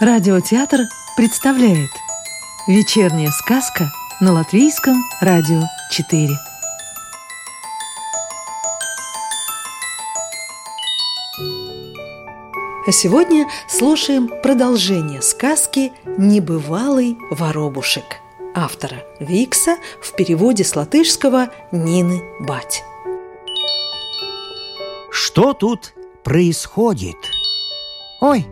Радиотеатр представляет Вечерняя сказка на Латвийском радио 4 А сегодня слушаем продолжение сказки «Небывалый воробушек» автора Викса в переводе с латышского Нины Бать. Что тут происходит? Ой,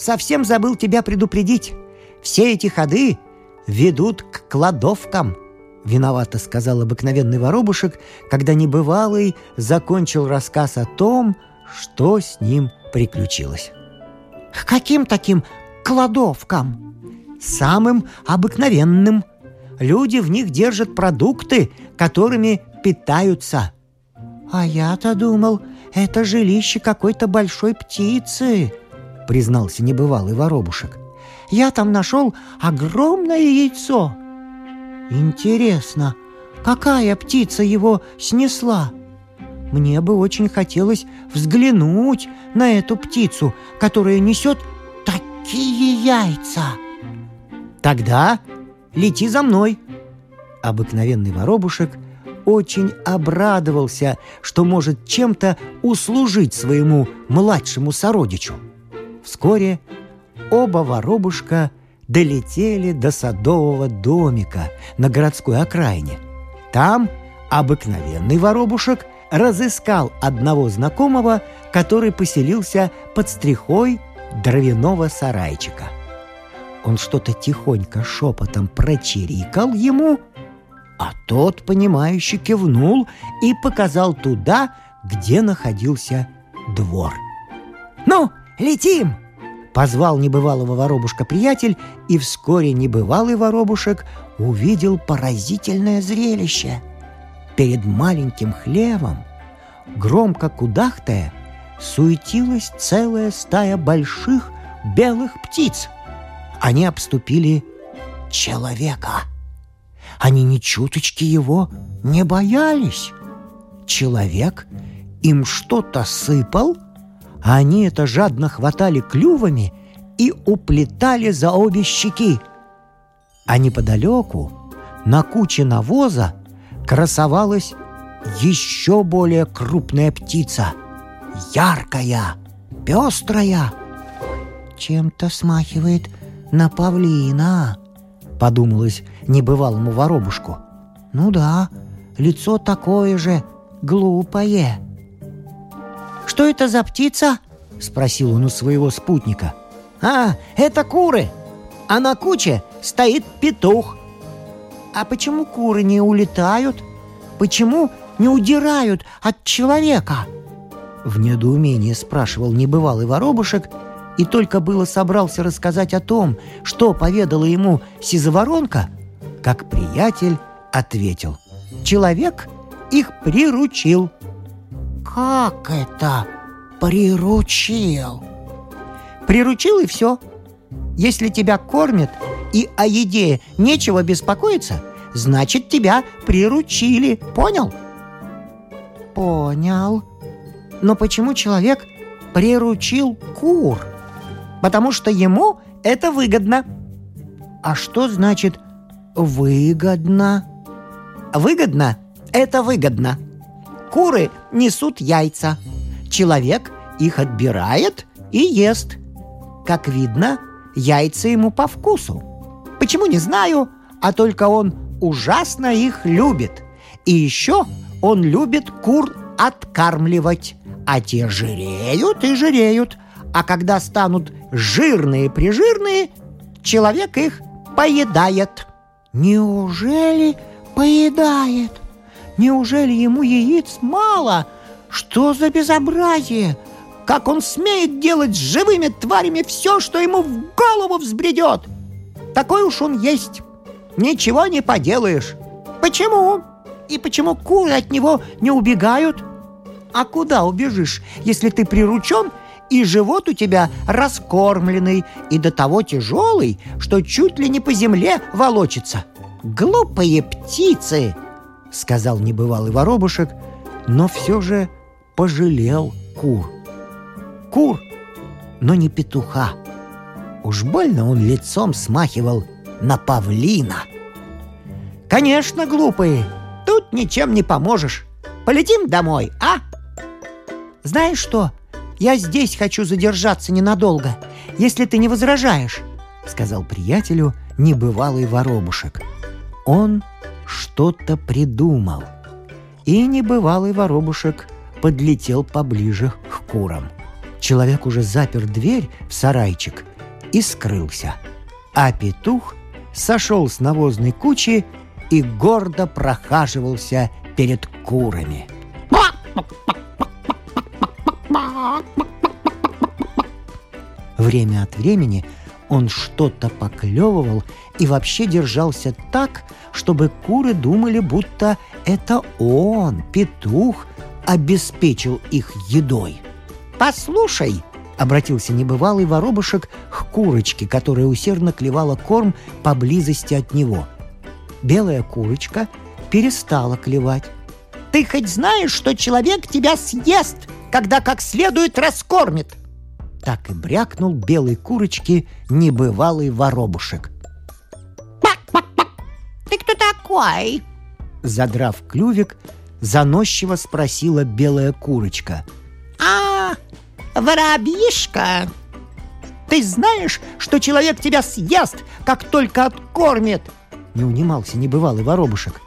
совсем забыл тебя предупредить. Все эти ходы ведут к кладовкам. Виновато сказал обыкновенный воробушек, когда небывалый закончил рассказ о том, что с ним приключилось. К каким таким кладовкам? Самым обыкновенным. Люди в них держат продукты, которыми питаются. А я-то думал, это жилище какой-то большой птицы, признался небывалый воробушек. Я там нашел огромное яйцо. Интересно, какая птица его снесла? Мне бы очень хотелось взглянуть на эту птицу, которая несет такие яйца. Тогда лети за мной. Обыкновенный воробушек очень обрадовался, что может чем-то услужить своему младшему сородичу. Вскоре оба воробушка долетели до садового домика на городской окраине. Там обыкновенный воробушек – разыскал одного знакомого, который поселился под стрихой дровяного сарайчика. Он что-то тихонько шепотом прочирикал ему, а тот, понимающе кивнул и показал туда, где находился двор. «Ну, летим!» — позвал небывалого воробушка приятель, и вскоре небывалый воробушек увидел поразительное зрелище — Перед маленьким хлевом, громко кудахтая, суетилась целая стая больших белых птиц. Они обступили человека. Они ни чуточки его не боялись. Человек им что-то сыпал, а они это жадно хватали клювами и уплетали за обе щеки. А неподалеку, на куче навоза, красовалась еще более крупная птица. Яркая, пестрая. Чем-то смахивает на павлина, подумалось небывалому воробушку. Ну да, лицо такое же глупое. «Что это за птица?» — спросил он у своего спутника. «А, это куры, а на куче стоит петух», а почему куры не улетают? Почему не удирают от человека?» В недоумении спрашивал небывалый воробушек, и только было собрался рассказать о том, что поведала ему сизоворонка, как приятель ответил. «Человек их приручил». «Как это приручил?» «Приручил и все. Если тебя кормят и о еде нечего беспокоиться, значит, тебя приручили. Понял? Понял. Но почему человек приручил кур? Потому что ему это выгодно. А что значит выгодно? Выгодно – это выгодно. Куры несут яйца. Человек их отбирает и ест. Как видно, яйца ему по вкусу. Почему не знаю, а только он ужасно их любит. И еще он любит кур откармливать, а те жиреют и жиреют. А когда станут жирные-прижирные, человек их поедает. Неужели поедает? Неужели ему яиц мало? Что за безобразие? Как он смеет делать с живыми тварями все, что ему в голову взбредет? — такой уж он есть. Ничего не поделаешь. Почему? И почему куры от него не убегают? А куда убежишь, если ты приручен и живот у тебя раскормленный и до того тяжелый, что чуть ли не по земле волочится? Глупые птицы!» — сказал небывалый воробушек, но все же пожалел кур. Кур, но не петуха. Уж больно он лицом смахивал на павлина. «Конечно, глупые, тут ничем не поможешь. Полетим домой, а?» «Знаешь что, я здесь хочу задержаться ненадолго, если ты не возражаешь», — сказал приятелю небывалый воробушек. Он что-то придумал. И небывалый воробушек подлетел поближе к курам. Человек уже запер дверь в сарайчик и скрылся. А петух сошел с навозной кучи и гордо прохаживался перед курами. Время от времени он что-то поклевывал и вообще держался так, чтобы куры думали, будто это он, петух, обеспечил их едой. «Послушай!» — обратился небывалый воробушек к курочке, которая усердно клевала корм поблизости от него. Белая курочка перестала клевать. «Ты хоть знаешь, что человек тебя съест, когда как следует раскормит?» Так и брякнул белой курочке небывалый воробушек. «Ты кто такой?» Задрав клювик, заносчиво спросила белая курочка. «А, воробьишка, ты знаешь, что человек тебя съест, как только откормит?» Не унимался небывалый воробушек.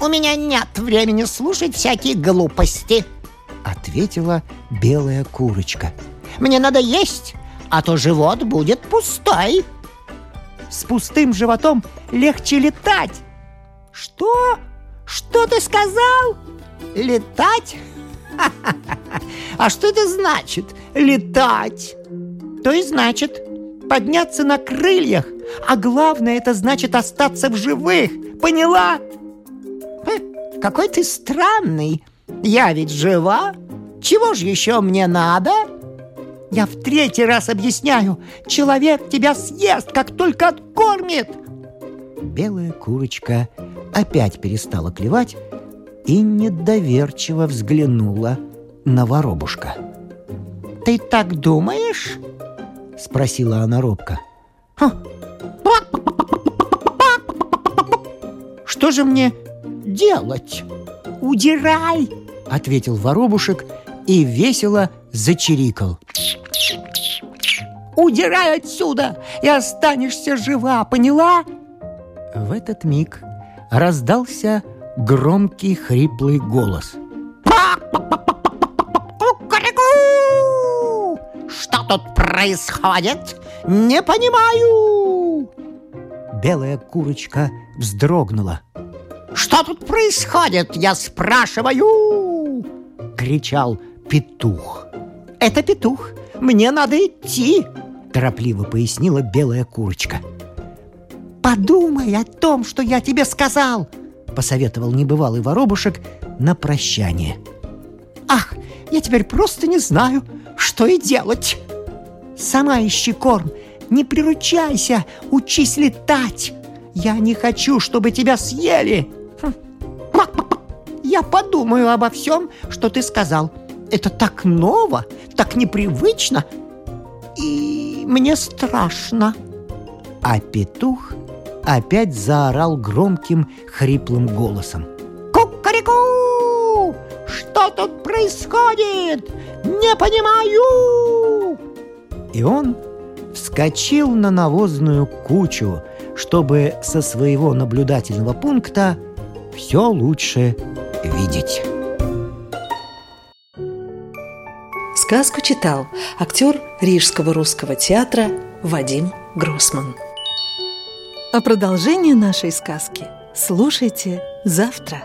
«У меня нет времени слушать всякие глупости», — ответила белая курочка. «Мне надо есть, а то живот будет пустой». «С пустым животом легче летать!» «Что? Что ты сказал? Летать? А что это значит летать? То и значит подняться на крыльях, а главное это значит остаться в живых. Поняла? Какой ты странный. Я ведь жива. Чего же еще мне надо? Я в третий раз объясняю. Человек тебя съест, как только откормит. Белая курочка опять перестала клевать и недоверчиво взглянула на воробушка. «Ты так думаешь?» — спросила она робко. «Что же мне делать?» «Удирай!» — ответил воробушек и весело зачирикал. «Удирай отсюда и останешься жива, поняла?» В этот миг раздался громкий хриплый голос. Что тут происходит? Не понимаю! Белая курочка вздрогнула. Что тут происходит, я спрашиваю? Кричал петух. Это петух, мне надо идти, торопливо пояснила белая курочка. «Подумай о том, что я тебе сказал!» — посоветовал небывалый воробушек на прощание. «Ах, я теперь просто не знаю, что и делать!» «Сама ищи корм, не приручайся, учись летать! Я не хочу, чтобы тебя съели!» хм. «Я подумаю обо всем, что ты сказал. Это так ново, так непривычно, и мне страшно!» А петух опять заорал громким хриплым голосом. «Кукареку! Что тут происходит? Не понимаю!» И он вскочил на навозную кучу, чтобы со своего наблюдательного пункта все лучше видеть. Сказку читал актер Рижского русского театра Вадим Гроссман. А продолжение нашей сказки слушайте завтра.